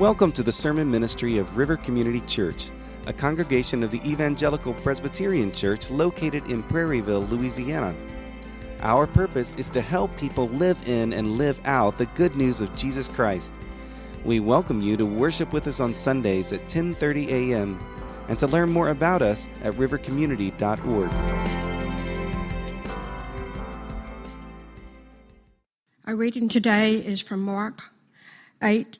Welcome to the sermon ministry of River Community Church, a congregation of the Evangelical Presbyterian Church located in Prairieville, Louisiana. Our purpose is to help people live in and live out the good news of Jesus Christ. We welcome you to worship with us on Sundays at 10:30 a.m. and to learn more about us at rivercommunity.org. Our reading today is from Mark 8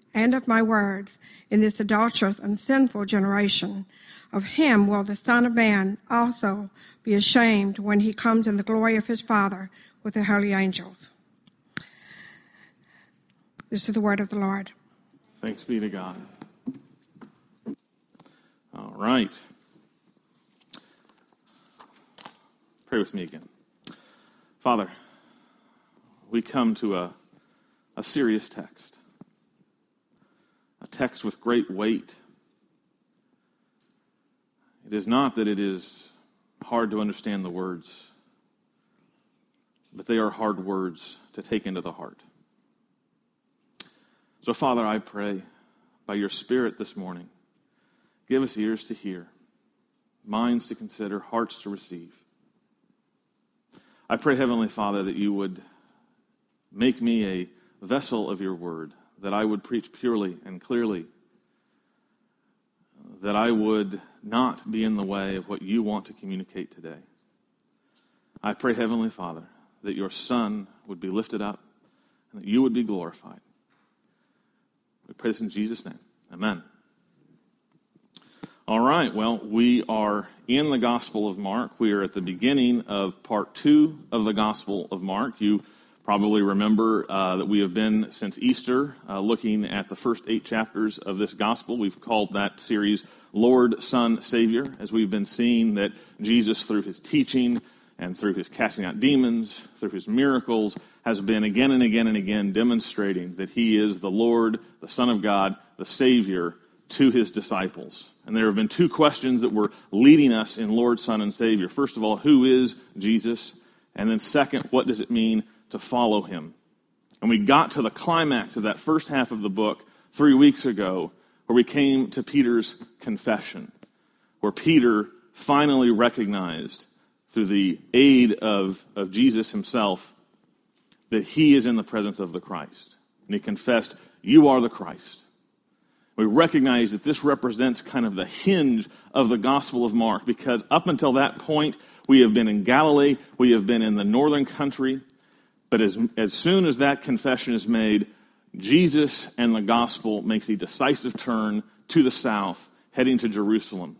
and of my words in this adulterous and sinful generation, of him will the Son of Man also be ashamed when he comes in the glory of his Father with the holy angels. This is the word of the Lord. Thanks be to God. All right. Pray with me again. Father, we come to a, a serious text, text with great weight. It is not that it is hard to understand the words, but they are hard words to take into the heart. So, Father, I pray by your Spirit this morning, give us ears to hear, minds to consider, hearts to receive. I pray, Heavenly Father, that you would make me a vessel of your word, that I would preach purely and clearly, that I would not be in the way of what you want to communicate today. I pray, Heavenly Father, that your Son would be lifted up and that you would be glorified. We pray this in Jesus' name. Amen. All right, well, we are in the Gospel of Mark. We are at the beginning of part two of the Gospel of Mark. You probably remember uh, that we have been since Easter uh, looking at the first eight chapters of this Gospel. We've called that series Lord, Son, Savior, as we've been seeing that Jesus, through his teaching and through his casting out demons, through his miracles, has been again and again and again demonstrating that he is the Lord, the Son of God, the Savior to his disciples. And there have been two questions that were leading us in Lord, Son, and Savior. First of all, who is Jesus? And then, second, what does it mean to follow him? And we got to the climax of that first half of the book three weeks ago, where we came to Peter's confession, where Peter finally recognized through the aid of, of Jesus himself that he is in the presence of the Christ. And he confessed, You are the Christ. We recognize that this represents kind of the hinge of the Gospel of Mark because up until that point, we have been in Galilee, we have been in the northern country, but as, as soon as that confession is made, Jesus and the gospel makes a decisive turn to the south, heading to Jerusalem.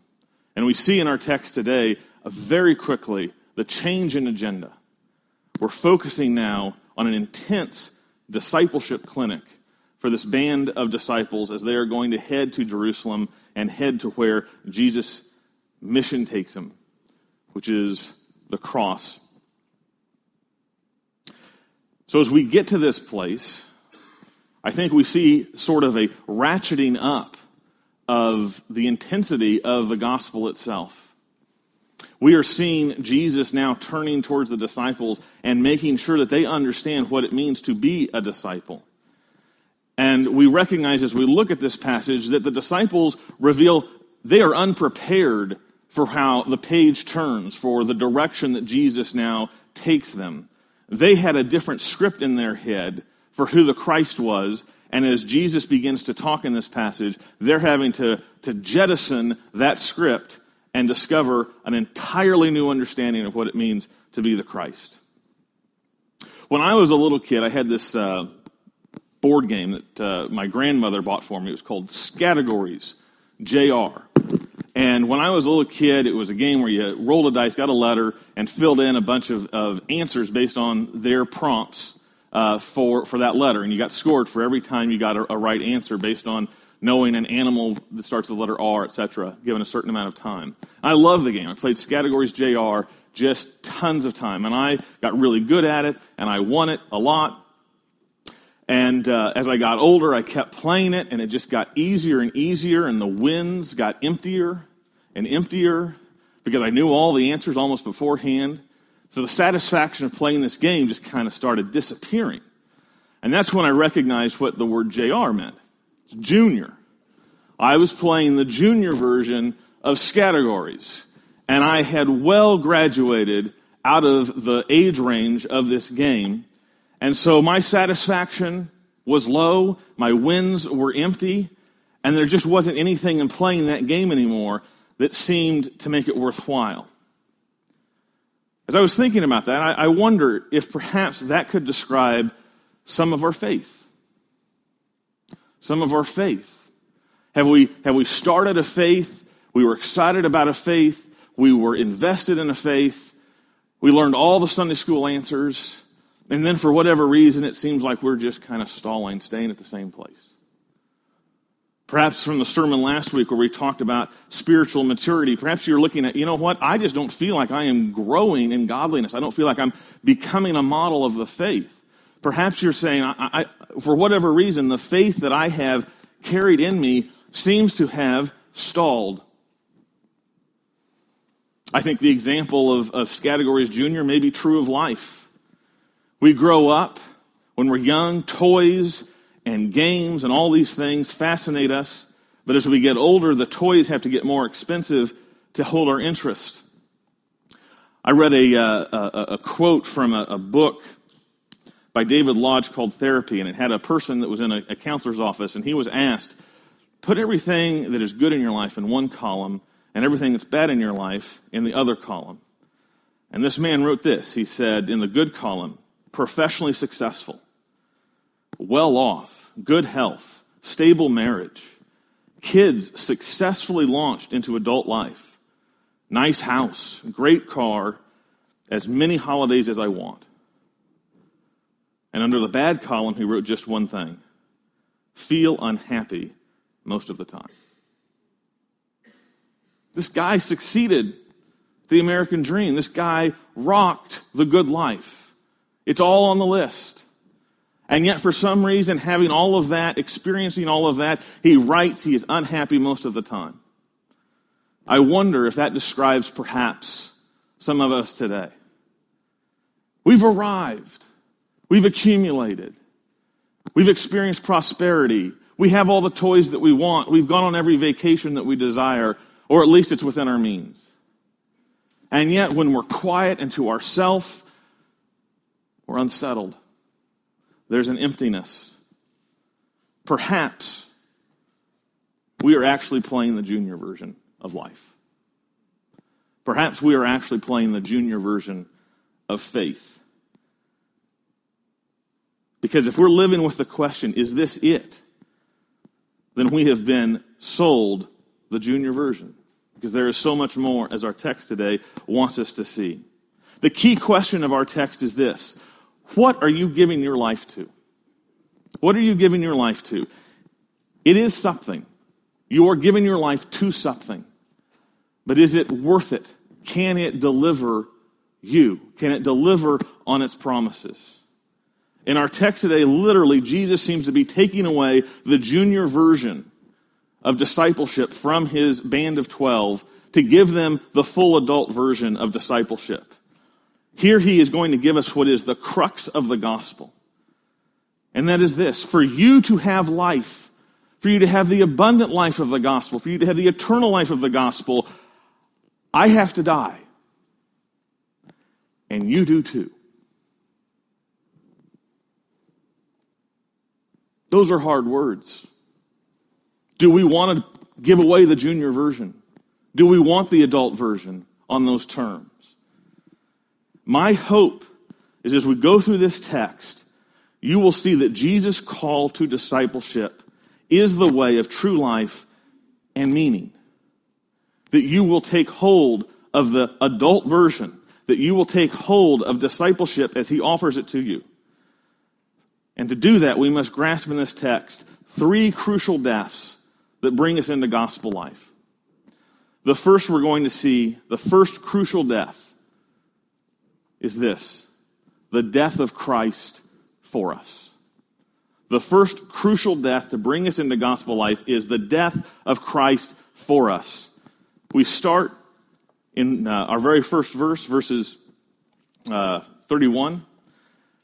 And we see in our text today, uh, very quickly, the change in agenda. We're focusing now on an intense discipleship clinic for this band of disciples as they are going to head to Jerusalem and head to where Jesus' mission takes them, which is the cross. So as we get to this place, I think we see sort of a ratcheting up of the intensity of the gospel itself. We are seeing Jesus now turning towards the disciples and making sure that they understand what it means to be a disciple. And we recognize as we look at this passage that the disciples reveal they are unprepared for how the page turns, for the direction that Jesus now takes them. They had a different script in their head for who the Christ was, And as Jesus begins to talk in this passage, they're having to, to jettison that script and discover an entirely new understanding of what it means to be the Christ. When I was a little kid, I had this uh, board game that uh, my grandmother bought for me. It was called Scattergories, JR. And when I was a little kid, it was a game where you rolled a dice, got a letter, and filled in a bunch of, of answers based on their prompts uh, for, for that letter. And you got scored for every time you got a, a right answer based on knowing an animal that starts with the letter R, etc., given a certain amount of time. I love the game. I played Scattergories JR just tons of time, and I got really good at it, and I won it a lot. And uh, as I got older, I kept playing it, and it just got easier and easier, and the wins got emptier and emptier because I knew all the answers almost beforehand. So the satisfaction of playing this game just kind of started disappearing. And that's when I recognized what the word JR meant it's junior. I was playing the junior version of Scattergories, and I had well graduated out of the age range of this game and so my satisfaction was low, my wins were empty, and there just wasn't anything in playing that game anymore that seemed to make it worthwhile. As I was thinking about that, I, I wonder if perhaps that could describe some of our faith. Some of our faith. Have we, have we started a faith? We were excited about a faith. We were invested in a faith. We learned all the Sunday school answers. And then for whatever reason, it seems like we're just kind of stalling, staying at the same place. Perhaps from the sermon last week where we talked about spiritual maturity, perhaps you're looking at, you know what, I just don't feel like I am growing in godliness. I don't feel like I'm becoming a model of the faith. Perhaps you're saying, I, I, for whatever reason, the faith that I have carried in me seems to have stalled. I think the example of, of Scattergories Jr. may be true of life. We grow up when we're young, toys and games and all these things fascinate us. But as we get older, the toys have to get more expensive to hold our interest. I read a, uh, a, a, quote from a, a, book by David Lodge called Therapy, and it had a person that was in a, a counselor's office, and he was asked, Put everything that is good in your life in one column and everything that's bad in your life in the other column. And this man wrote this. He said, In the good column, professionally successful, well off, good health, stable marriage, kids successfully launched into adult life, nice house, great car, as many holidays as I want. And under the bad column, he wrote just one thing feel unhappy most of the time. This guy succeeded the American dream. This guy rocked the good life. It's all on the list. And yet, for some reason, having all of that, experiencing all of that, he writes he is unhappy most of the time. I wonder if that describes perhaps some of us today. We've arrived, we've accumulated, we've experienced prosperity, we have all the toys that we want, we've gone on every vacation that we desire, or at least it's within our means. And yet, when we're quiet and to ourselves, we're unsettled. There's an emptiness. Perhaps we are actually playing the junior version of life. Perhaps we are actually playing the junior version of faith. Because if we're living with the question, is this it? Then we have been sold the junior version. Because there is so much more, as our text today wants us to see. The key question of our text is this what are you giving your life to? What are you giving your life to? It is something. You are giving your life to something. But is it worth it? Can it deliver you? Can it deliver on its promises? In our text today, literally, Jesus seems to be taking away the junior version of discipleship from his band of 12 to give them the full adult version of discipleship. Here he is going to give us what is the crux of the gospel. And that is this for you to have life, for you to have the abundant life of the gospel, for you to have the eternal life of the gospel, I have to die. And you do too. Those are hard words. Do we want to give away the junior version? Do we want the adult version on those terms? My hope is as we go through this text, you will see that Jesus' call to discipleship is the way of true life and meaning. That you will take hold of the adult version, that you will take hold of discipleship as he offers it to you. And to do that, we must grasp in this text three crucial deaths that bring us into gospel life. The first we're going to see, the first crucial death, is this the death of Christ for us. The first crucial death to bring us into gospel life is the death of Christ for us. We start in uh, our very first verse, verses uh, 31.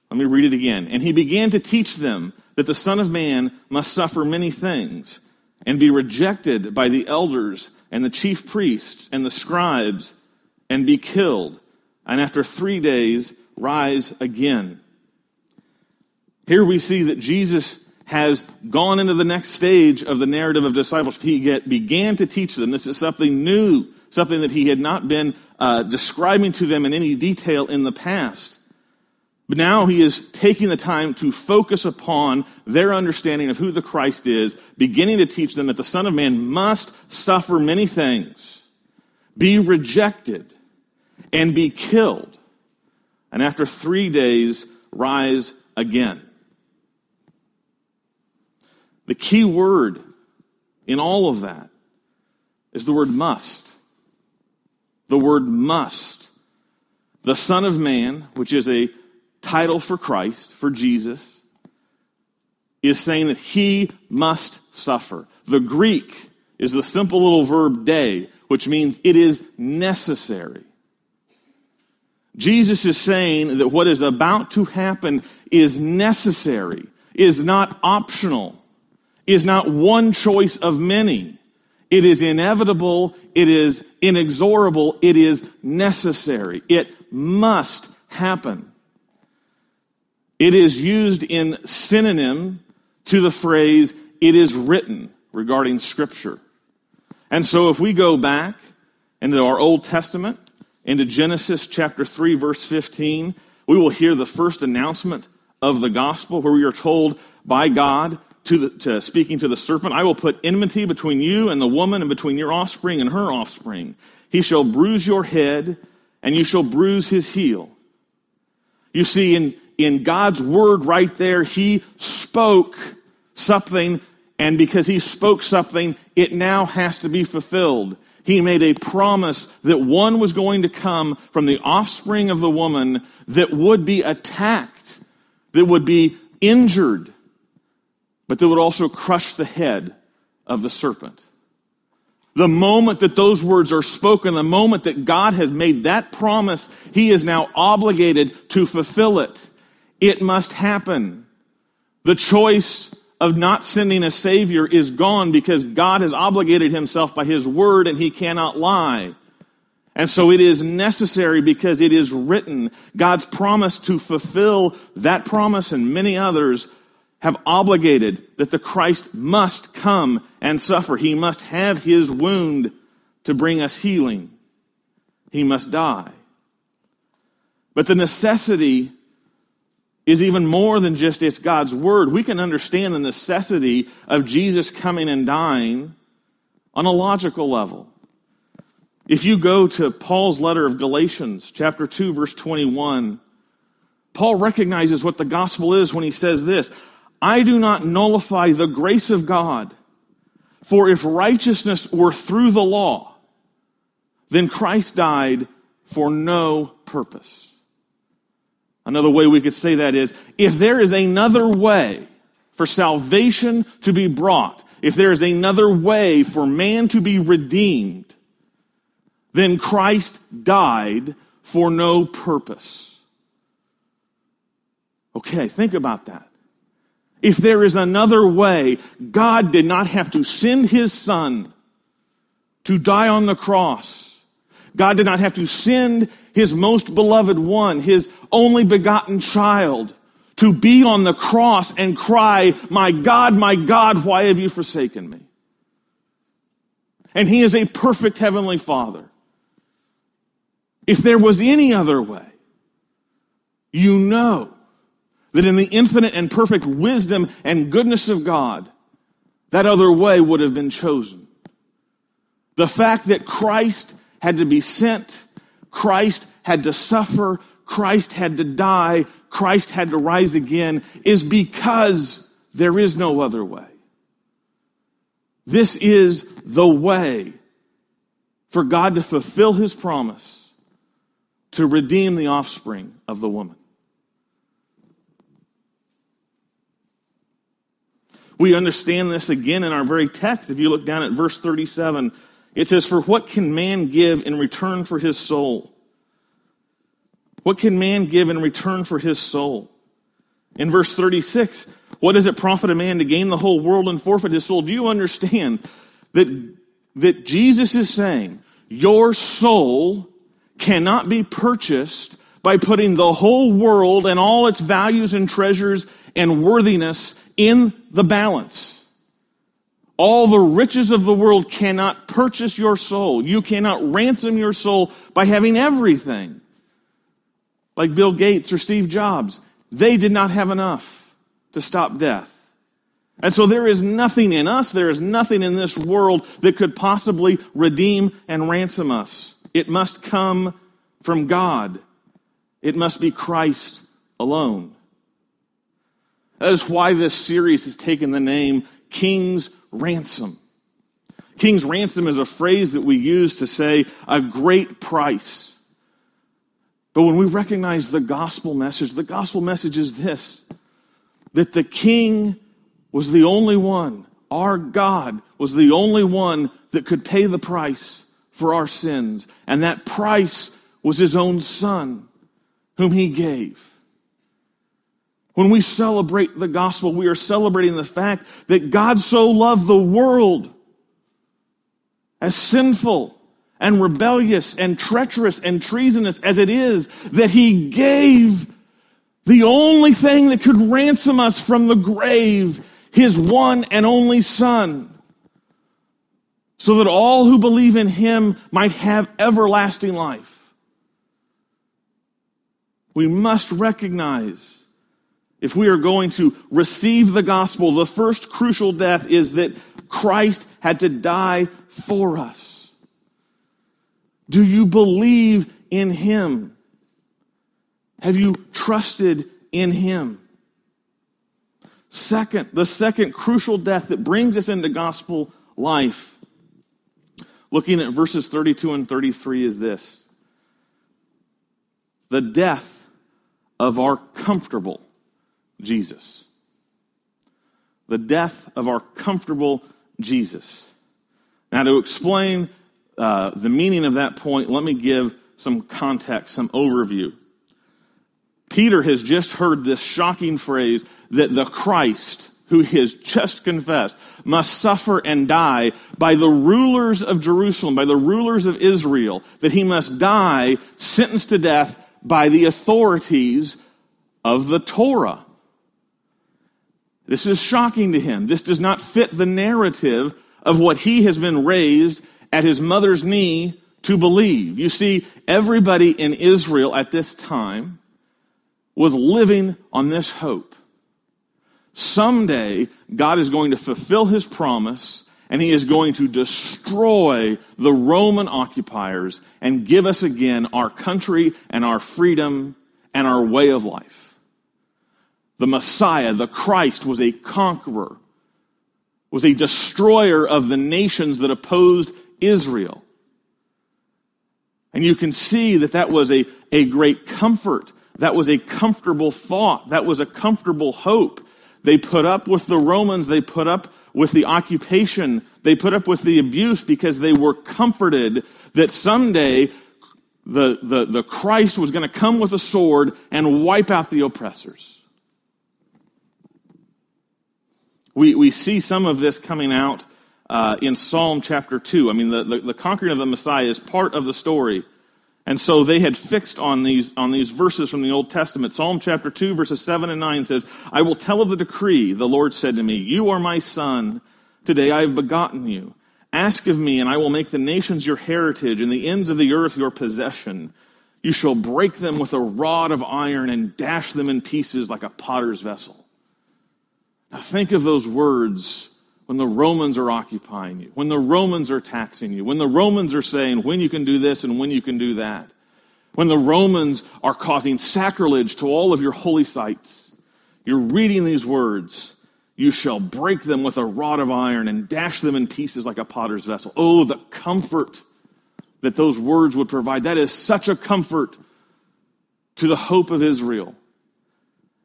Let me read it again. And he began to teach them that the Son of Man must suffer many things and be rejected by the elders and the chief priests and the scribes and be killed, and after three days rise again. Here we see that Jesus has gone into the next stage of the narrative of discipleship. He get, began to teach them. This is something new, something that he had not been uh, describing to them in any detail in the past. But now he is taking the time to focus upon their understanding of who the Christ is, beginning to teach them that the Son of Man must suffer many things, be rejected, and be killed, and after three days rise again. The key word in all of that is the word must. The word must. The Son of Man, which is a title for Christ, for Jesus, is saying that he must suffer. The Greek is the simple little verb dei, which means it is necessary. Jesus is saying that what is about to happen is necessary, is not optional, is not one choice of many. It is inevitable, it is inexorable, it is necessary. It must happen. It is used in synonym to the phrase, it is written regarding Scripture. And so if we go back into our Old Testament, into Genesis chapter 3, verse 15, we will hear the first announcement of the gospel where we are told by God to, the, to speaking to the serpent, I will put enmity between you and the woman and between your offspring and her offspring. He shall bruise your head and you shall bruise his heel. You see, in, in God's word right there, he spoke something, and because he spoke something, it now has to be fulfilled. He made a promise that one was going to come from the offspring of the woman that would be attacked, that would be injured, but that would also crush the head of the serpent. The moment that those words are spoken, the moment that God has made that promise, he is now obligated to fulfill it. It must happen. The choice of not sending a Savior is gone because God has obligated himself by his word and he cannot lie. And so it is necessary because it is written. God's promise to fulfill that promise and many others have obligated that the Christ must come and suffer. He must have his wound to bring us healing. He must die. But the necessity is even more than just it's God's word. We can understand the necessity of Jesus coming and dying on a logical level. If you go to Paul's letter of Galatians, chapter 2, verse 21, Paul recognizes what the gospel is when he says this I do not nullify the grace of God, for if righteousness were through the law, then Christ died for no purpose. Another way we could say that is if there is another way for salvation to be brought, if there is another way for man to be redeemed, then Christ died for no purpose. Okay, think about that. If there is another way, God did not have to send his son to die on the cross. God did not have to send his most beloved one, his only begotten child, to be on the cross and cry, My God, my God, why have you forsaken me? And he is a perfect heavenly father. If there was any other way, you know that in the infinite and perfect wisdom and goodness of God, that other way would have been chosen. The fact that Christ had to be sent, Christ had to suffer, Christ had to die, Christ had to rise again is because there is no other way. This is the way for God to fulfill his promise to redeem the offspring of the woman. We understand this again in our very text. If you look down at verse 37, it says, For what can man give in return for his soul? What can man give in return for his soul? In verse 36, what does it profit a man to gain the whole world and forfeit his soul? Do you understand that, that Jesus is saying, Your soul cannot be purchased by putting the whole world and all its values and treasures and worthiness in the balance. All the riches of the world cannot purchase your soul. You cannot ransom your soul by having everything. Like Bill Gates or Steve Jobs, they did not have enough to stop death. And so there is nothing in us, there is nothing in this world that could possibly redeem and ransom us. It must come from God. It must be Christ alone. That is why this series has taken the name King's Ransom. King's Ransom is a phrase that we use to say a great price. But when we recognize the gospel message, the gospel message is this that the king was the only one, our God was the only one that could pay the price for our sins. And that price was his own son, whom he gave. When we celebrate the gospel, we are celebrating the fact that God so loved the world as sinful and rebellious and treacherous and treasonous as it is, that he gave the only thing that could ransom us from the grave, his one and only son, so that all who believe in him might have everlasting life. We must recognize if we are going to receive the gospel, the first crucial death is that Christ had to die for us. Do you believe in him? Have you trusted in him? Second, the second crucial death that brings us into gospel life, looking at verses 32 and 33, is this the death of our comfortable Jesus. The death of our comfortable Jesus. Now, to explain uh, the meaning of that point, let me give some context, some overview. Peter has just heard this shocking phrase that the Christ, who he has just confessed, must suffer and die by the rulers of Jerusalem, by the rulers of Israel, that he must die sentenced to death by the authorities of the Torah. This is shocking to him. This does not fit the narrative of what he has been raised at his mother's knee to believe. You see, everybody in Israel at this time was living on this hope. Someday, God is going to fulfill his promise and he is going to destroy the Roman occupiers and give us again our country and our freedom and our way of life. The Messiah, the Christ, was a conqueror, was a destroyer of the nations that opposed Israel. And you can see that that was a, a great comfort. That was a comfortable thought. That was a comfortable hope. They put up with the Romans. They put up with the occupation. They put up with the abuse because they were comforted that someday the, the, the Christ was going to come with a sword and wipe out the oppressors. We, we see some of this coming out uh, in Psalm chapter 2. I mean, the, the, the conquering of the Messiah is part of the story. And so they had fixed on these, on these verses from the Old Testament. Psalm chapter 2, verses 7 and 9 says, I will tell of the decree. The Lord said to me, You are my son. Today I have begotten you. Ask of me, and I will make the nations your heritage and the ends of the earth your possession. You shall break them with a rod of iron and dash them in pieces like a potter's vessel. Now think of those words when the Romans are occupying you, when the Romans are taxing you, when the Romans are saying when you can do this and when you can do that, when the Romans are causing sacrilege to all of your holy sites. You're reading these words. You shall break them with a rod of iron and dash them in pieces like a potter's vessel. Oh, the comfort that those words would provide. That is such a comfort to the hope of Israel.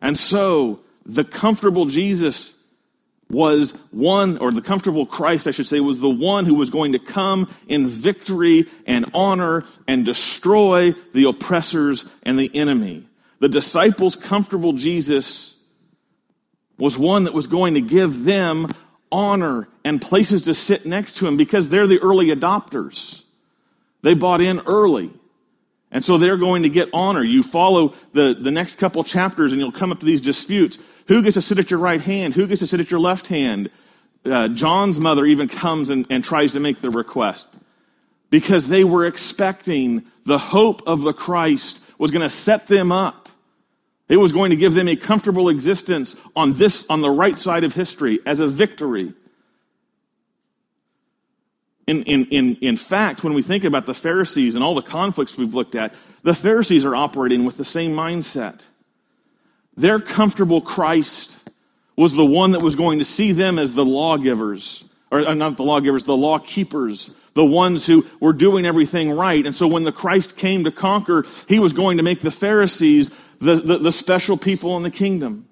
And so, the comfortable Jesus was one, or the comfortable Christ, I should say, was the one who was going to come in victory and honor and destroy the oppressors and the enemy. The disciples' comfortable Jesus was one that was going to give them honor and places to sit next to him because they're the early adopters. They bought in early. And so they're going to get honor. You follow the, the next couple chapters and you'll come up to these disputes. Who gets to sit at your right hand? Who gets to sit at your left hand? Uh, John's mother even comes and, and tries to make the request because they were expecting the hope of the Christ was going to set them up. It was going to give them a comfortable existence on this, on the right side of history as a victory. In, in, in, in fact, when we think about the Pharisees and all the conflicts we've looked at, the Pharisees are operating with the same mindset. Their comfortable Christ was the one that was going to see them as the lawgivers, or uh, not the lawgivers, the law keepers, the ones who were doing everything right. And so when the Christ came to conquer, he was going to make the Pharisees the, the, the special people in the kingdom.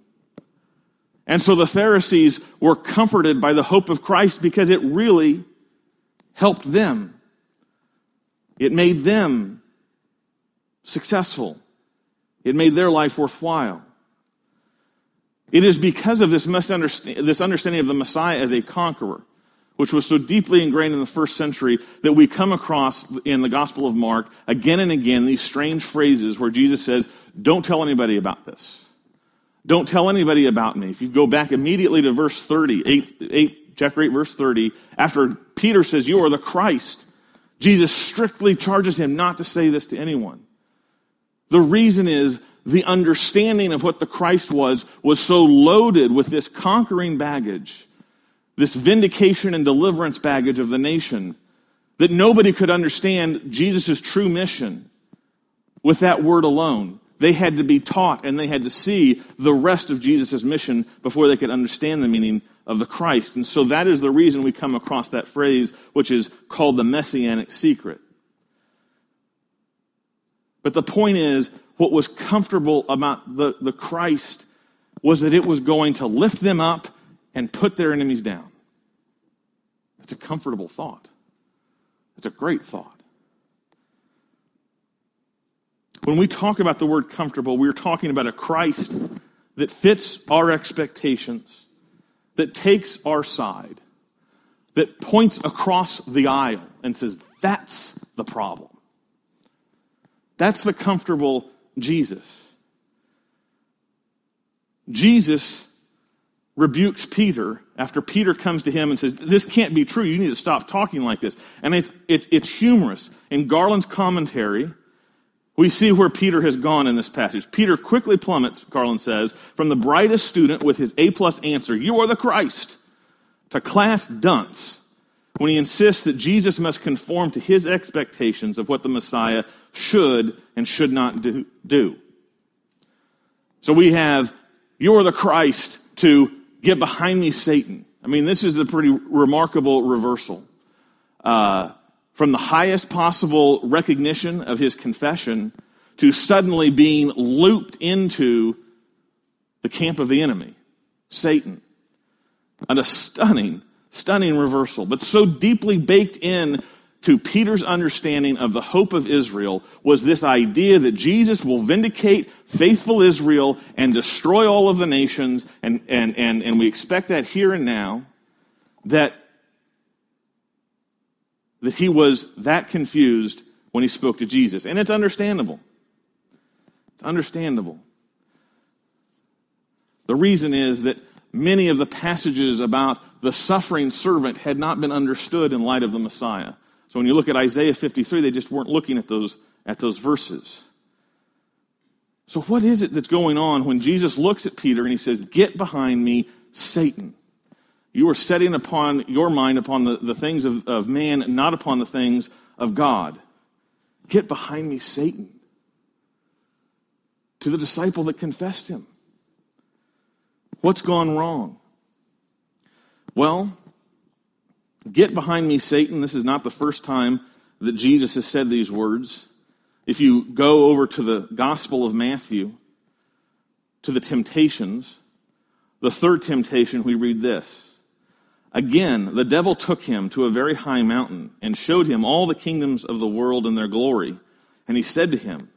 And so the Pharisees were comforted by the hope of Christ because it really helped them. It made them successful. It made their life worthwhile. It is because of this, this understanding of the Messiah as a conqueror, which was so deeply ingrained in the first century, that we come across in the Gospel of Mark again and again these strange phrases where Jesus says, Don't tell anybody about this. Don't tell anybody about me. If you go back immediately to verse 30, 8, 8, chapter 8, verse 30, after Peter says, You are the Christ, Jesus strictly charges him not to say this to anyone. The reason is the understanding of what the Christ was was so loaded with this conquering baggage, this vindication and deliverance baggage of the nation, that nobody could understand Jesus' true mission with that word alone. They had to be taught and they had to see the rest of Jesus' mission before they could understand the meaning of the Christ. And so that is the reason we come across that phrase, which is called the messianic secret. But the point is, what was comfortable about the, the Christ was that it was going to lift them up and put their enemies down. It's a comfortable thought. It's a great thought. When we talk about the word comfortable, we're talking about a Christ that fits our expectations, that takes our side, that points across the aisle and says, That's the problem. That's the comfortable Jesus. Jesus rebukes Peter after Peter comes to him and says, This can't be true. You need to stop talking like this. And it's, it's, it's humorous. In Garland's commentary, we see where Peter has gone in this passage. Peter quickly plummets, Garland says, from the brightest student with his A plus answer, You are the Christ, to class dunce when he insists that Jesus must conform to his expectations of what the Messiah should and should not do. So we have, you're the Christ to get behind me, Satan. I mean, this is a pretty remarkable reversal. Uh, from the highest possible recognition of his confession to suddenly being looped into the camp of the enemy, Satan. And a stunning, stunning reversal, but so deeply baked in to Peter's understanding of the hope of Israel was this idea that Jesus will vindicate faithful Israel and destroy all of the nations, and, and, and, and we expect that here and now, that, that he was that confused when he spoke to Jesus. And it's understandable. It's understandable. The reason is that many of the passages about the suffering servant had not been understood in light of the Messiah. So when you look at Isaiah 53, they just weren't looking at those, at those verses. So, what is it that's going on when Jesus looks at Peter and he says, Get behind me, Satan? You are setting upon your mind upon the, the things of, of man, not upon the things of God. Get behind me, Satan. To the disciple that confessed him. What's gone wrong? Well, get behind me, Satan. This is not the first time that Jesus has said these words. If you go over to the Gospel of Matthew, to the temptations, the third temptation, we read this. Again, the devil took him to a very high mountain and showed him all the kingdoms of the world and their glory. And he said to him,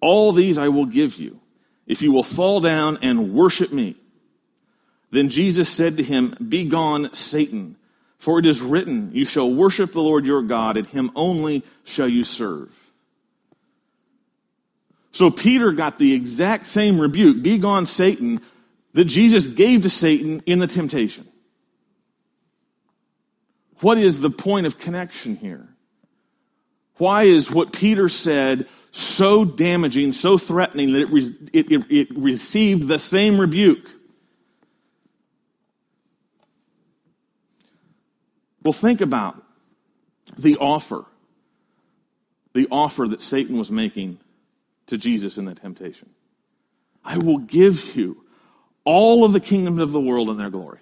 All these I will give you if you will fall down and worship me. Then Jesus said to him, Be gone, Satan, for it is written, You shall worship the Lord your God, and him only shall you serve. So Peter got the exact same rebuke, Be gone, Satan, that Jesus gave to Satan in the temptation. What is the point of connection here? Why is what Peter said so damaging, so threatening that it, re- it, it, it received the same rebuke? Well, think about the offer, the offer that Satan was making to Jesus in the temptation. I will give you all of the kingdoms of the world and their glory.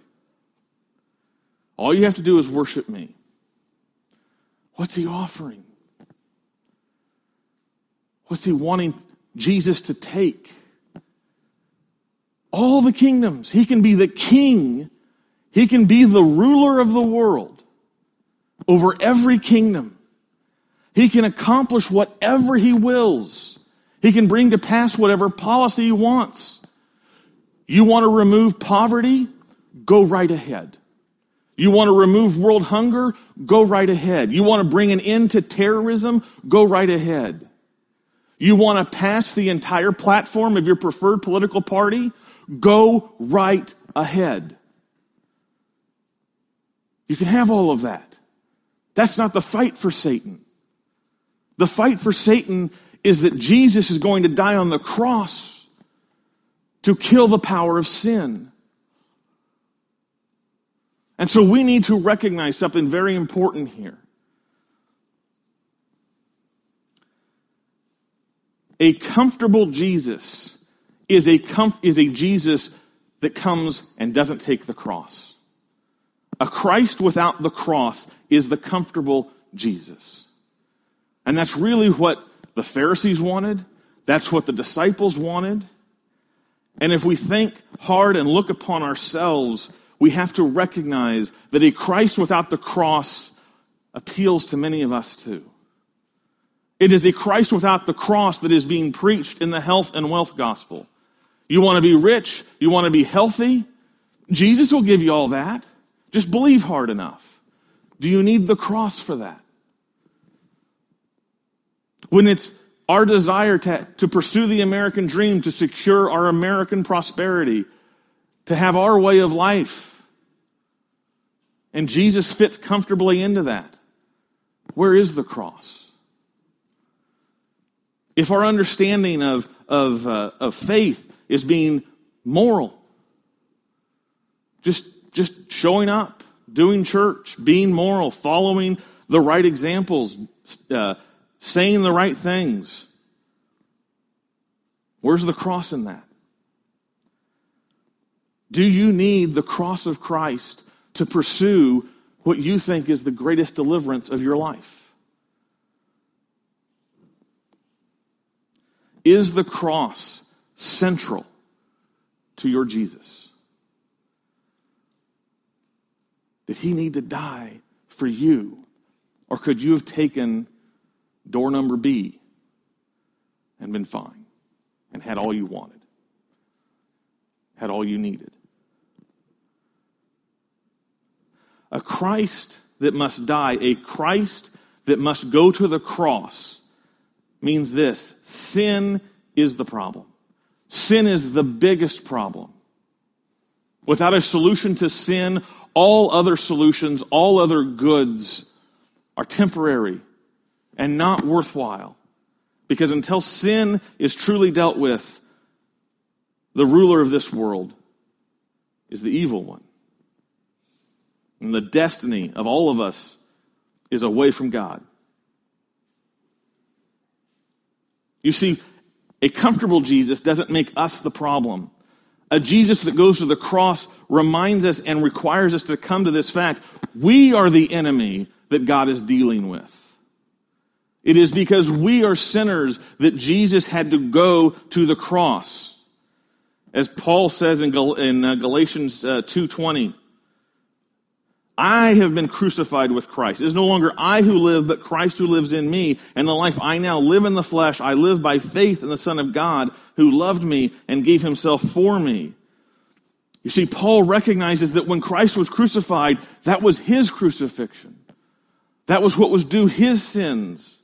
All you have to do is worship me. What's he offering? What's he wanting Jesus to take? All the kingdoms. He can be the king. He can be the ruler of the world over every kingdom. He can accomplish whatever he wills. He can bring to pass whatever policy he wants. You want to remove poverty? Go right ahead. You want to remove world hunger? Go right ahead. You want to bring an end to terrorism? Go right ahead. You want to pass the entire platform of your preferred political party? Go right ahead. You can have all of that. That's not the fight for Satan. The fight for Satan is that Jesus is going to die on the cross to kill the power of sin. And so we need to recognize something very important here. A comfortable Jesus is a, comf- is a Jesus that comes and doesn't take the cross. A Christ without the cross is the comfortable Jesus. And that's really what the Pharisees wanted. That's what the disciples wanted. And if we think hard and look upon ourselves, we have to recognize that a Christ without the cross appeals to many of us too. It is a Christ without the cross that is being preached in the health and wealth gospel. You want to be rich? You want to be healthy? Jesus will give you all that. Just believe hard enough. Do you need the cross for that? When it's our desire to, to pursue the American dream, to secure our American prosperity, to have our way of life, and Jesus fits comfortably into that, where is the cross? If our understanding of, of, uh, of faith is being moral, just, just showing up, doing church, being moral, following the right examples, uh, saying the right things. Where's the cross in that? Do you need the cross of Christ to pursue what you think is the greatest deliverance of your life? Is the cross central to your Jesus? Did he need to die for you? Or could you have taken door number B and been fine and had all you wanted, had all you needed. A Christ that must die, a Christ that must go to the cross means this sin is the problem. Sin is the biggest problem. Without a solution to sin, all other solutions, all other goods are temporary and not worthwhile. Because until sin is truly dealt with, the ruler of this world is the evil one. And the destiny of all of us is away from God. You see, a comfortable Jesus doesn't make us the problem. A Jesus that goes to the cross reminds us and requires us to come to this fact we are the enemy that God is dealing with. It is because we are sinners that Jesus had to go to the cross. As Paul says in, uh, Galatians 2:20, uh, I have been crucified with Christ. It is no longer I who live, but Christ who lives in me. And the life I now live in the flesh, I live by faith in the Son of God who loved me and gave himself for me. You see, Paul recognizes that when Christ was crucified, that was his crucifixion. That was what was due his sins.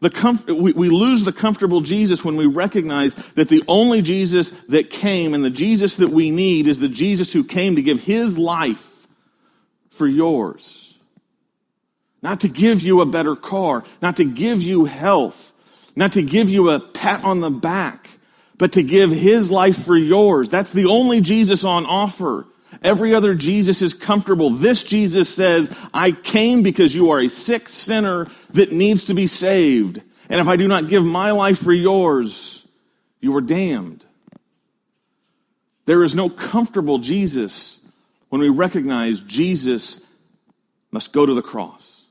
The comf- we, we lose the comfortable Jesus when we recognize that the only Jesus that came and the Jesus that we need is the Jesus who came to give his life for yours. Not to give you a better car, not to give you health, not to give you a pat on the back, but to give his life for yours. That's the only Jesus on offer. Every other Jesus is comfortable. This Jesus says, I came because you are a sick sinner that needs to be saved. And if I do not give my life for yours, you are damned. There is no comfortable Jesus when we recognize Jesus must go to the cross.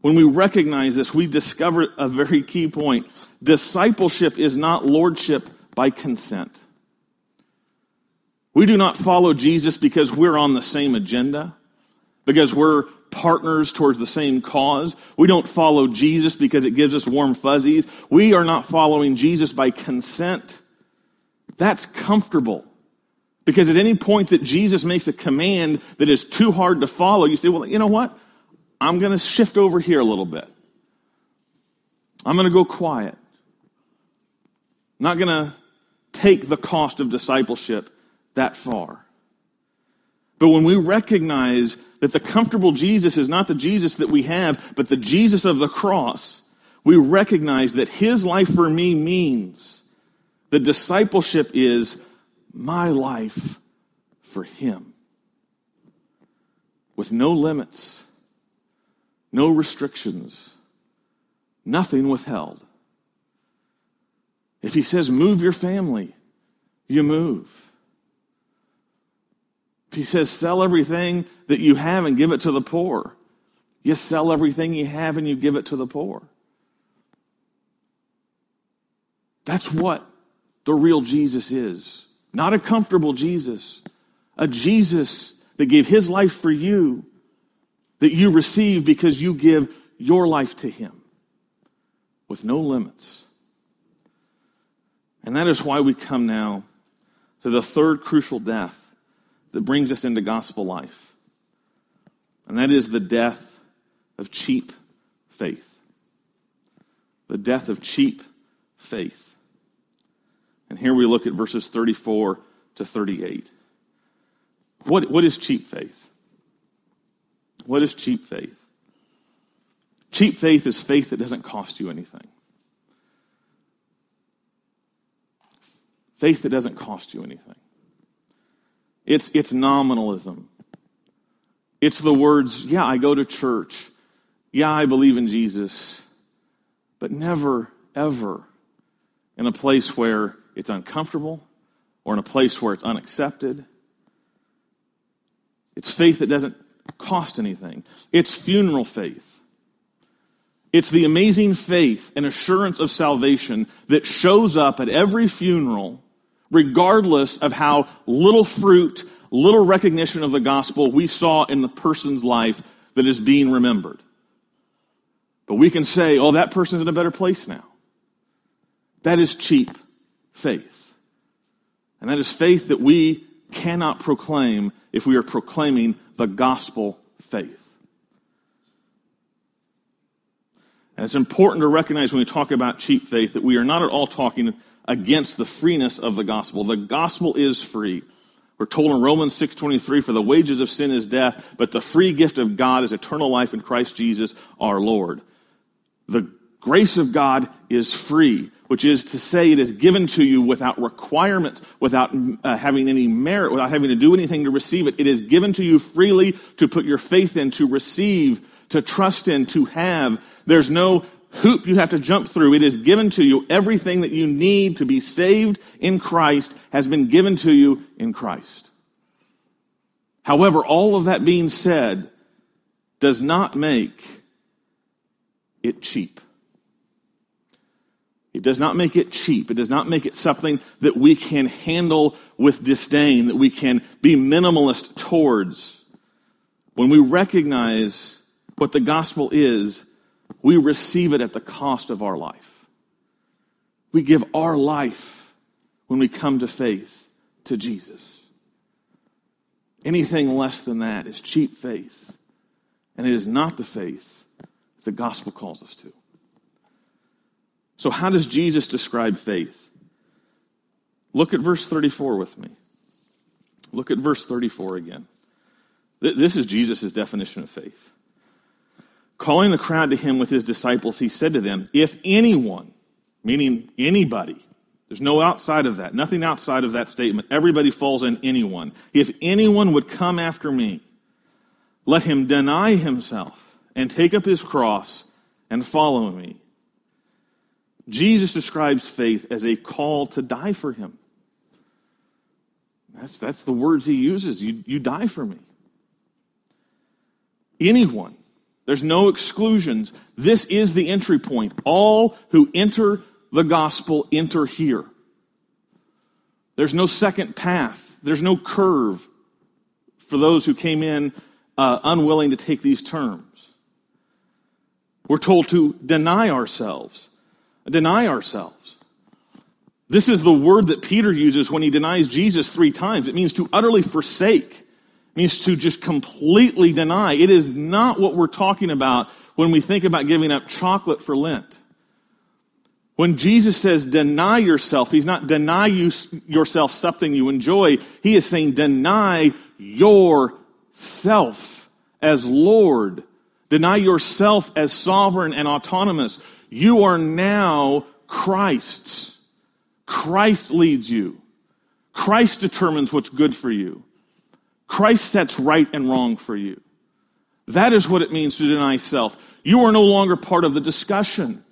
When we recognize this, we discover a very key point. Discipleship is not lordship by consent. We do not follow Jesus because we're on the same agenda, because we're partners towards the same cause. We don't follow Jesus because it gives us warm fuzzies. We are not following Jesus by consent. That's comfortable. Because at any point that Jesus makes a command that is too hard to follow, you say, well, you know what? I'm going to shift over here a little bit. I'm going to go quiet. I'm not going to take the cost of discipleship that far. But when we recognize that the comfortable Jesus is not the Jesus that we have, but the Jesus of the cross, we recognize that his life for me means the discipleship is my life for him. With no limits, no restrictions, nothing withheld. If he says, move your family, you move. He says, sell everything that you have and give it to the poor. You sell everything you have and you give it to the poor. That's what the real Jesus is. Not a comfortable Jesus, a Jesus that gave his life for you, that you receive because you give your life to him with no limits. And that is why we come now to the third crucial death that brings us into gospel life. And that is the death of cheap faith. The death of cheap faith. And here we look at verses 34 to 38. What, what is cheap faith? What is cheap faith? Cheap faith is faith that doesn't cost you anything. Faith that doesn't cost you anything. It's, it's nominalism. It's the words, yeah, I go to church. Yeah, I believe in Jesus. But never, ever in a place where it's uncomfortable or in a place where it's unaccepted. It's faith that doesn't cost anything. It's funeral faith. It's the amazing faith and assurance of salvation that shows up at every funeral regardless of how little fruit, little recognition of the gospel we saw in the person's life that is being remembered. But we can say, oh, that person's in a better place now. That is cheap faith. And that is faith that we cannot proclaim if we are proclaiming the gospel faith. And it's important to recognize when we talk about cheap faith that we are not at all talking against the freeness of the gospel. The gospel is free. We're told in Romans 6:23 for the wages of sin is death, but the free gift of God is eternal life in Christ Jesus our Lord. The grace of God is free, which is to say it is given to you without requirements, without uh, having any merit, without having to do anything to receive it. It is given to you freely to put your faith in, to receive, to trust in, to have. There's no hoop you have to jump through. It is given to you. Everything that you need to be saved in Christ has been given to you in Christ. However, all of that being said does not make it cheap. It does not make it cheap. It does not make it something that we can handle with disdain, that we can be minimalist towards. When we recognize what the gospel is, we receive it at the cost of our life. We give our life when we come to faith to Jesus. Anything less than that is cheap faith, and it is not the faith that the gospel calls us to. So, how does Jesus describe faith? Look at verse 34 with me. Look at verse 34 again. This is Jesus' definition of faith. Calling the crowd to him with his disciples, he said to them, If anyone, meaning anybody, there's no outside of that, nothing outside of that statement, everybody falls in anyone. If anyone would come after me, let him deny himself and take up his cross and follow me. Jesus describes faith as a call to die for him. That's, that's the words he uses. You, you die for me. Anyone there's no exclusions. This is the entry point. All who enter the gospel enter here. There's no second path. There's no curve for those who came in uh, unwilling to take these terms. We're told to deny ourselves. Deny ourselves. This is the word that Peter uses when he denies Jesus three times. It means to utterly forsake means to just completely deny. It is not what we're talking about when we think about giving up chocolate for Lent. When Jesus says deny yourself, he's not deny you, yourself something you enjoy. He is saying deny yourself as Lord. Deny yourself as sovereign and autonomous. You are now Christ's. Christ leads you. Christ determines what's good for you. Christ sets right and wrong for you. That is what it means to deny self. You are no longer part of the discussion.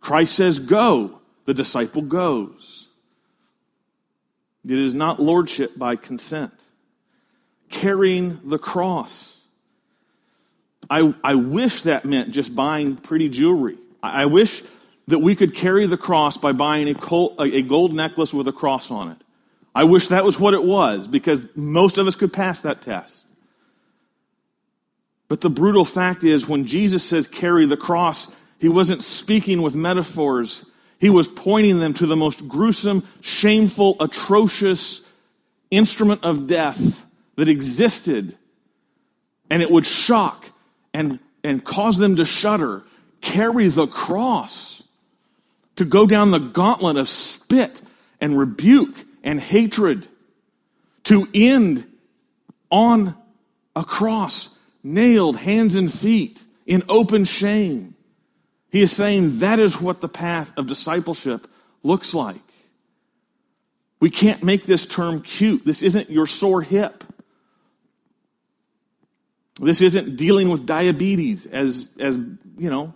Christ says, Go. The disciple goes. It is not lordship by consent. Carrying the cross. I, I wish that meant just buying pretty jewelry. I, I wish that we could carry the cross by buying a, col- a gold necklace with a cross on it. I wish that was what it was because most of us could pass that test. But the brutal fact is, when Jesus says carry the cross, he wasn't speaking with metaphors. He was pointing them to the most gruesome, shameful, atrocious instrument of death that existed. And it would shock and, and cause them to shudder. Carry the cross. To go down the gauntlet of spit and rebuke and hatred to end on a cross, nailed hands and feet in open shame. He is saying that is what the path of discipleship looks like. We can't make this term cute. This isn't your sore hip. This isn't dealing with diabetes as, as, you know,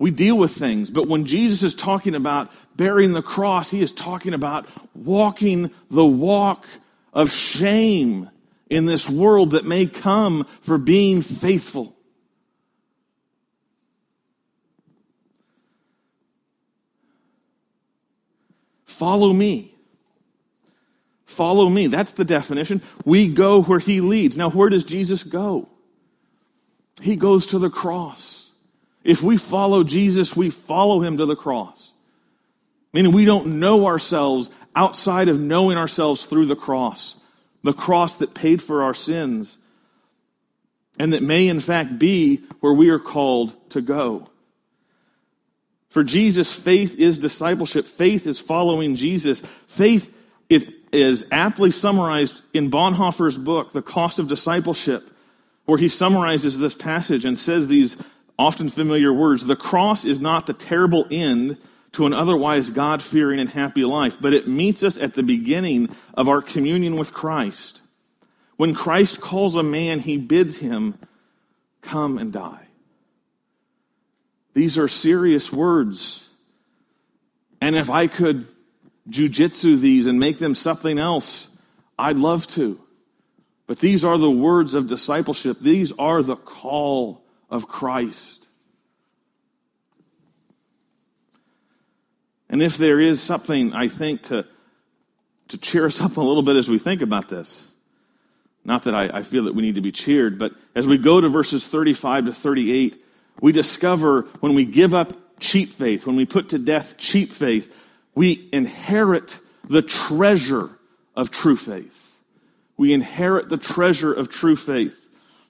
we deal with things. But when Jesus is talking about bearing the cross, he is talking about walking the walk of shame in this world that may come for being faithful. Follow me. Follow me. That's the definition. We go where he leads. Now, where does Jesus go? He goes to the cross. If we follow Jesus, we follow him to the cross. Meaning we don't know ourselves outside of knowing ourselves through the cross. the cross that paid for our sins, and that may in fact be where we are called to go. For Jesus, faith is discipleship. Faith is following Jesus. Faith is, is aptly summarized in Bonhoeffer's book, The Cost of Discipleship, where he summarizes this passage and says these often familiar words The cross is not the terrible end to an otherwise God fearing and happy life, but it meets us at the beginning of our communion with Christ. When Christ calls a man, he bids him come and die. These are serious words. And if I could jujitsu these and make them something else, I'd love to. But these are the words of discipleship. These are the call of Christ. And if there is something, I think, to, to cheer us up a little bit as we think about this, not that I, I feel that we need to be cheered, but as we go to verses 35 to 38, we discover when we give up cheap faith, when we put to death cheap faith, we inherit the treasure of true faith. We inherit the treasure of true faith.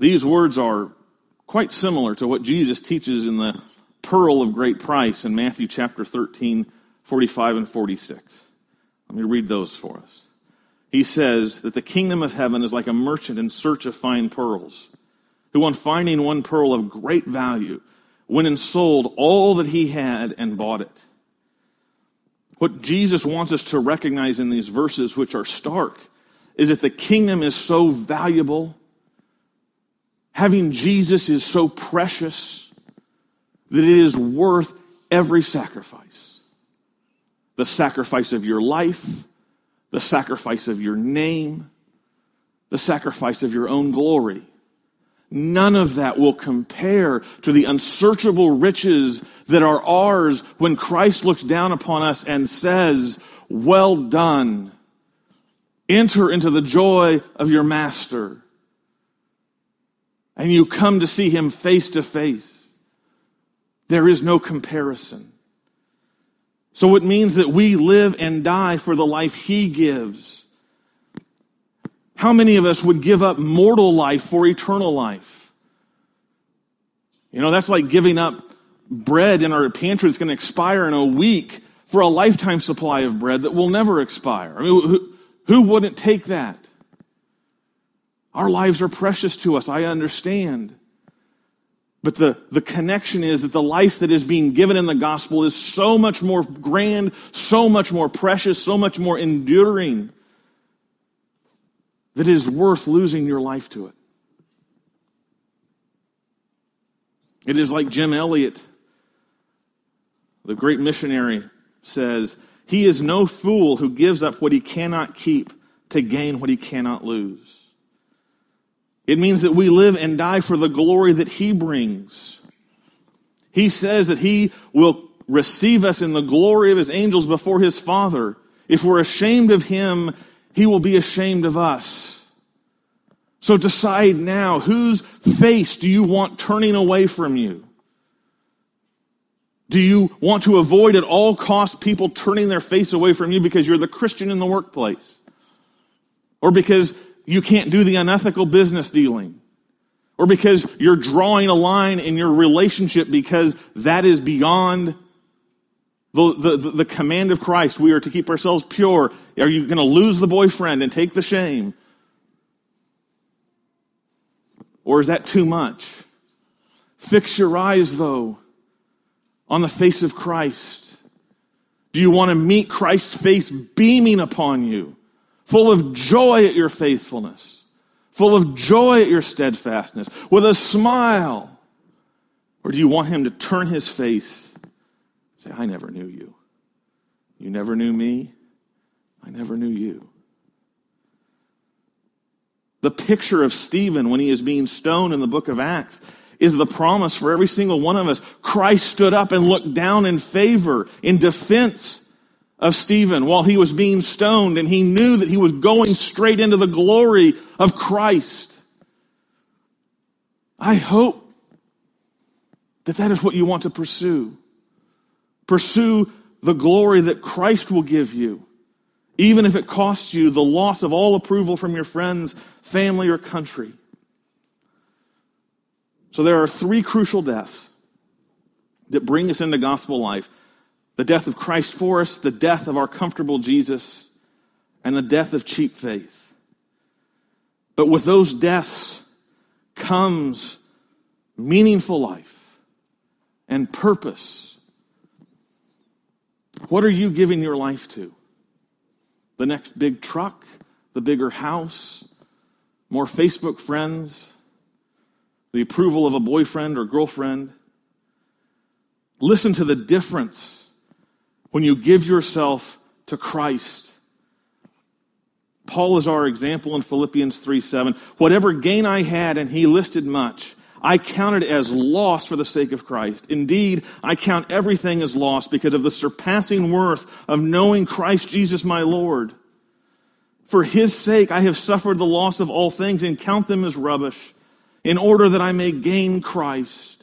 These words are quite similar to what Jesus teaches in the pearl of great price in Matthew chapter 13, 45 and 46. Let me read those for us. He says that the kingdom of heaven is like a merchant in search of fine pearls, who on finding one pearl of great value went and sold all that he had and bought it. What Jesus wants us to recognize in these verses, which are stark, is that the kingdom is so valuable Having Jesus is so precious that it is worth every sacrifice. The sacrifice of your life, the sacrifice of your name, the sacrifice of your own glory. None of that will compare to the unsearchable riches that are ours when Christ looks down upon us and says, Well done. Enter into the joy of your master and you come to see him face to face, there is no comparison. So it means that we live and die for the life he gives. How many of us would give up mortal life for eternal life? You know, that's like giving up bread in our pantry that's going to expire in a week for a lifetime supply of bread that will never expire. I mean, who, who wouldn't take that? Our lives are precious to us, I understand. But the, the connection is that the life that is being given in the gospel is so much more grand, so much more precious, so much more enduring that it is worth losing your life to it. It is like Jim Elliot, the great missionary, says, He is no fool who gives up what he cannot keep to gain what he cannot lose. It means that we live and die for the glory that He brings. He says that He will receive us in the glory of His angels before His Father. If we're ashamed of Him, He will be ashamed of us. So decide now whose face do you want turning away from you? Do you want to avoid at all costs people turning their face away from you because you're the Christian in the workplace? Or because you can't do the unethical business dealing. Or because you're drawing a line in your relationship because that is beyond the, the, the command of Christ. We are to keep ourselves pure. Are you going to lose the boyfriend and take the shame? Or is that too much? Fix your eyes, though, on the face of Christ. Do you want to meet Christ's face beaming upon you? Full of joy at your faithfulness, full of joy at your steadfastness, with a smile? Or do you want him to turn his face and say, I never knew you? You never knew me? I never knew you. The picture of Stephen when he is being stoned in the book of Acts is the promise for every single one of us. Christ stood up and looked down in favor, in defense of Stephen while he was being stoned, and he knew that he was going straight into the glory of Christ. I hope that that is what you want to pursue. Pursue the glory that Christ will give you, even if it costs you the loss of all approval from your friends, family, or country. So there are three crucial deaths that bring us into gospel life the death of Christ for us, the death of our comfortable Jesus, and the death of cheap faith. But with those deaths comes meaningful life and purpose. What are you giving your life to? The next big truck, the bigger house, more Facebook friends, the approval of a boyfriend or girlfriend. Listen to the difference when you give yourself to Christ. Paul is our example in Philippians 3 7. Whatever gain I had, and he listed much, I counted as loss for the sake of Christ. Indeed, I count everything as loss because of the surpassing worth of knowing Christ Jesus my Lord. For his sake, I have suffered the loss of all things and count them as rubbish in order that I may gain Christ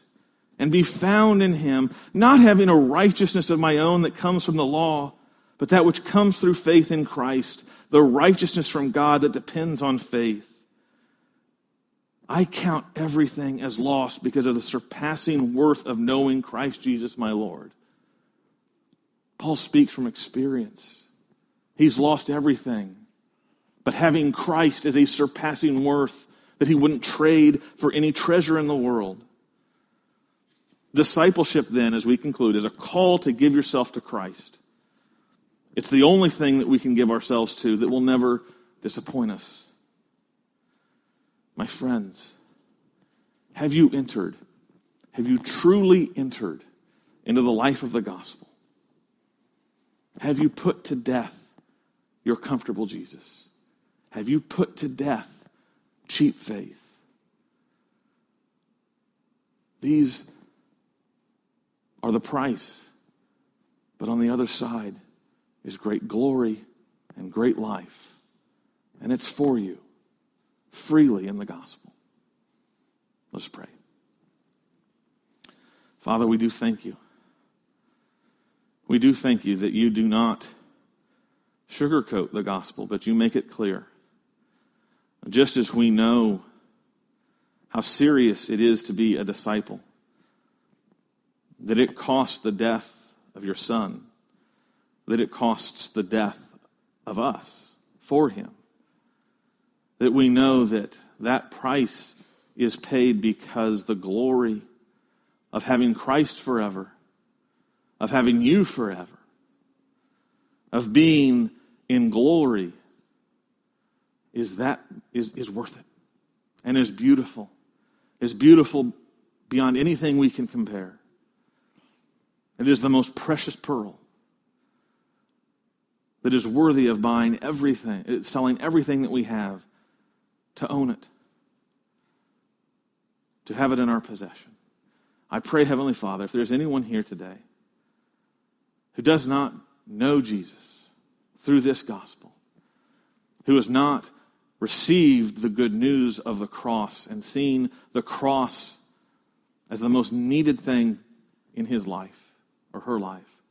and be found in him, not having a righteousness of my own that comes from the law, but that which comes through faith in Christ, the righteousness from God that depends on faith. I count everything as lost because of the surpassing worth of knowing Christ Jesus my Lord. Paul speaks from experience. He's lost everything. But having Christ as a surpassing worth that he wouldn't trade for any treasure in the world. Discipleship, then, as we conclude, is a call to give yourself to Christ. It's the only thing that we can give ourselves to that will never disappoint us. My friends, have you entered? Have you truly entered into the life of the gospel? Have you put to death your comfortable Jesus? Have you put to death cheap faith. These are the price. But on the other side is great glory and great life. And it's for you freely in the gospel. Let's pray. Father, we do thank you. We do thank you that you do not sugarcoat the gospel, but you make it clear. Just as we know how serious it is to be a disciple, that it costs the death of your son, that it costs the death of us for him, that we know that that price is paid because the glory of having Christ forever, of having you forever, of being in glory is that is, is worth it and is beautiful. Is beautiful beyond anything we can compare. It is the most precious pearl that is worthy of buying everything, eh, selling everything that we have to own it, to have it in our possession. I pray, Heavenly Father, if there's anyone here today who does not know Jesus through this gospel, who has not received the good news of the cross and seen the cross as the most needed thing in his life or her life,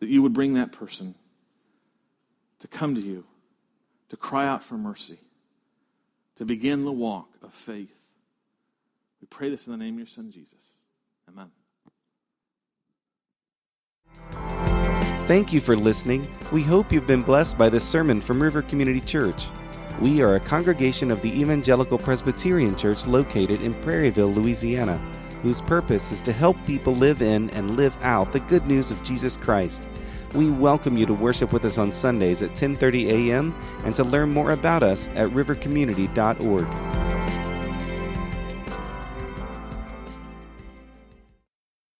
that you would bring that person to come to you, to cry out for mercy, to begin the walk of faith. We pray this in the name of your Son, Jesus. Amen. Thank you for listening. We hope you've been blessed by this sermon from River Community Church. We are a congregation of the Evangelical Presbyterian Church located in Prairieville, Louisiana, whose purpose is to help people live in and live out the good news of Jesus Christ. We welcome you to worship with us on Sundays at 10:30 a.m. and to learn more about us at rivercommunity.org.